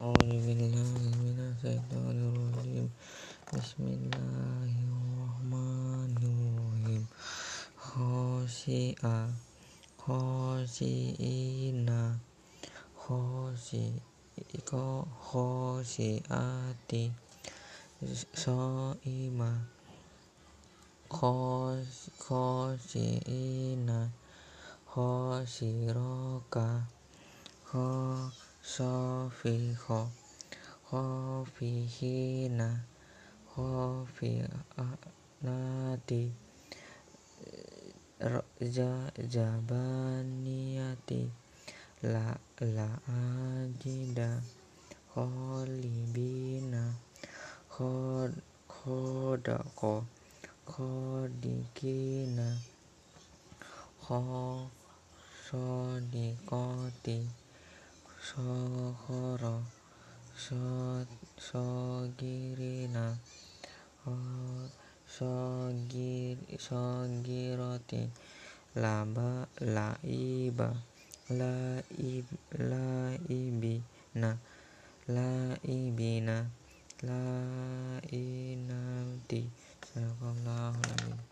Bismillahirrahmanirrahim. Bismillahirrahmanirrahim. Khosi'a khosi'ina khosi'iko khosi'ati so'ima khos khosi'ina khosi'roka khosi'roka sofi kho kofi khofi'anati roja jabaniati la la ajida kholibina khod khodako koh khosodikot sohoro so sogirina sogir sogiroti laba laiba laib laibina laibina lainati sallallahu alaihi